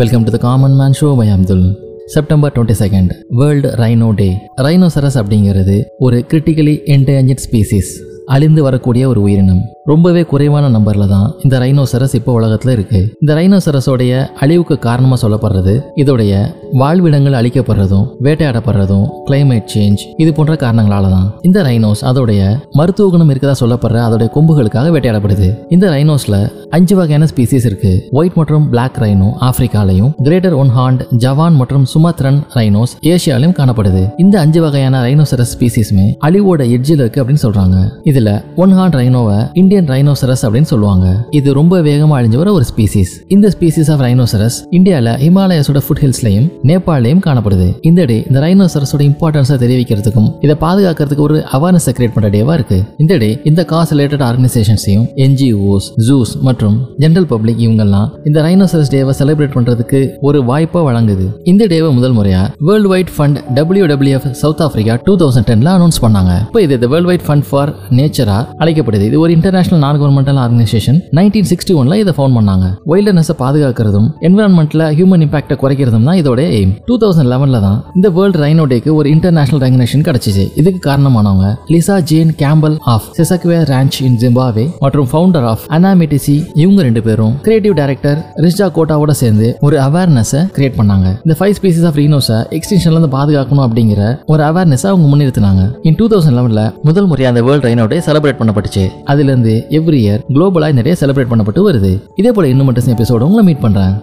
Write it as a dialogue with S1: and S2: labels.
S1: Welcome to the common man show by Abdul September twenty second world rhino day rhinoceros அப்படிங்கிறது ஒரு critically endangered species அழிந்து வரக்கூடிய ஒரு உயிரினம். ரொம்பவே குறைவான நம்பர்ல தான் இந்த ரைனோசரஸ் இப்போ உலகத்துல இருக்கு. இந்த ரைனோசரஸோடைய அழிவுக்கு காரணமா சொல்லப்படுறது இதோடைய வாழ்விடங்கள் அழிக்கப்படுறதும் வேட்டையாடப்படுறதும் கிளைமேட் சேஞ்ச் இது போன்ற காரணங்களால தான். இந்த ரைனோஸ் அதோடைய மருத்துவ குணம் இருக்கதா சொல்லப்படுற அதோடைய கொம்புகளுக்காக வேட்டையாடப்படுது. இந்த ரைனோஸ்ல அஞ்சு வகையான ஸ்பீசிஸ் இருக்கு. ஒயிட் மற்றும் பிளாக் ரைனோ ஆப்பிரிக்காலையும் கிரேட்டர் ஒன் ஹாண்ட் ஜவான் மற்றும் சுமத்ரன் ரைனோஸ் ஏசியாலையும் காணப்படுது. இந்த அஞ்சு வகையான ரைனோசரஸ் ஸ்பீசிஸுமே அழிவோட எட்ஜில் இருக்கு அப்படின்னு சொல்றாங்க. இதுல ஒன் ஹாண்ட் ரைனோவை இந்தியன் ரைனோசரஸ் அப்படின்னு சொல்லுவாங்க. இது ரொம்ப வேகமா அழிஞ்சு வர ஒரு ஸ்பீசிஸ் இந்த ஸ்பீசிஸ் ஆஃப் ரைனோசரஸ் இந்தியால ஹிமாலயஸோட ஃபுட் ஹில்ஸ்லயும் நேபாளையும் காணப்படுது. இந்த டே இந்த ரைனோசரஸோட இம்பார்ட்டன்ஸை தெரிவிக்கிறதுக்கும் இதை பாதுகாக்கிறதுக்கு ஒரு அவேர்னஸ் கிரியேட் பண்ற டேவா இருக்கு. இந்த டே இந்த காஸ் ரிலேட்டட் ஆர்கனைசேஷன்ஸையும் என்ஜிஓஸ் ஜூஸ் மற்றும் ஜென்ரல் பப்ளிக் இவங்கெல்லாம் இந்த ரைனோசரஸ் டேவை செலிப்ரேட் பண்றதுக்கு ஒரு வாய்ப்பை வழங்குது. இந்த டேவை முதல் முறையா world wide fund WWF South Africa two thousand டென்ல announce பண்ணாங்க. இப்போ இது வேர்ல்டு வைட் ஃபண்ட் ஃபார் நேச்சரா அழைக்கப்படுது. இது ஒரு international non governmental organisation nineteen sixty ஒன்ல இதை ஃபவுண்ட் பண்ணாங்க. வைல்டர்னஸை பாதுகாக்கிறதும் என்விரான்மெண்ட்ல ஹியூமன் இம்பாக்டை குறைக்கிறதும் தான் இதோட எய்ம் டூ தௌசண்ட் லெவன்ல தான் இந்த வேர்ல்டு ரைனோ டேக்கு ஒரு இன்டர்நேஷனல் ரெகனேஷன் கிடைச்சிச்சு. இதுக்கு காரணமானவங்க Lisa Jane Campbell of Chishakwe ranch in Zimbabwe மற்றும் ஃபவுண்டர் ஆஃப் அனாமிட்டிசி இவங்க ரெண்டு பேரும் கிரியேட்டிவ் டைரக்டர் ரிஷ்டா கோட்டாவோட சேர்ந்து ஒரு அவேர்னஸை கிரியேட் பண்ணாங்க. இந்த ஃபைவ் ஸ்பீசிஸ் ஆஃப் ரீனோஸை எக்ஸ்டென்ஷன்ல இருந்து பாதுகாக்கணும் அப்படிங்கிற ஒரு அவேர்னஸ் அவங்க முன்னிறுத்தினாங்க. இன் டூ தௌசண்ட் லெவன்ல முதல் முறையாக அந்த வேர்ல்டு ரைனோ டே செலிப்ரேட் பண்ணப்பட்டுச்சு. அதுல இருந்து எவ்ரி இயர் குளோபலாக நிறைய செலிப்ரேட் பண்ணப்பட்டு வருது. இதே போல இன்னும் மட்டும் எபிசோட உங்களை மீட் பண்ணுறேன்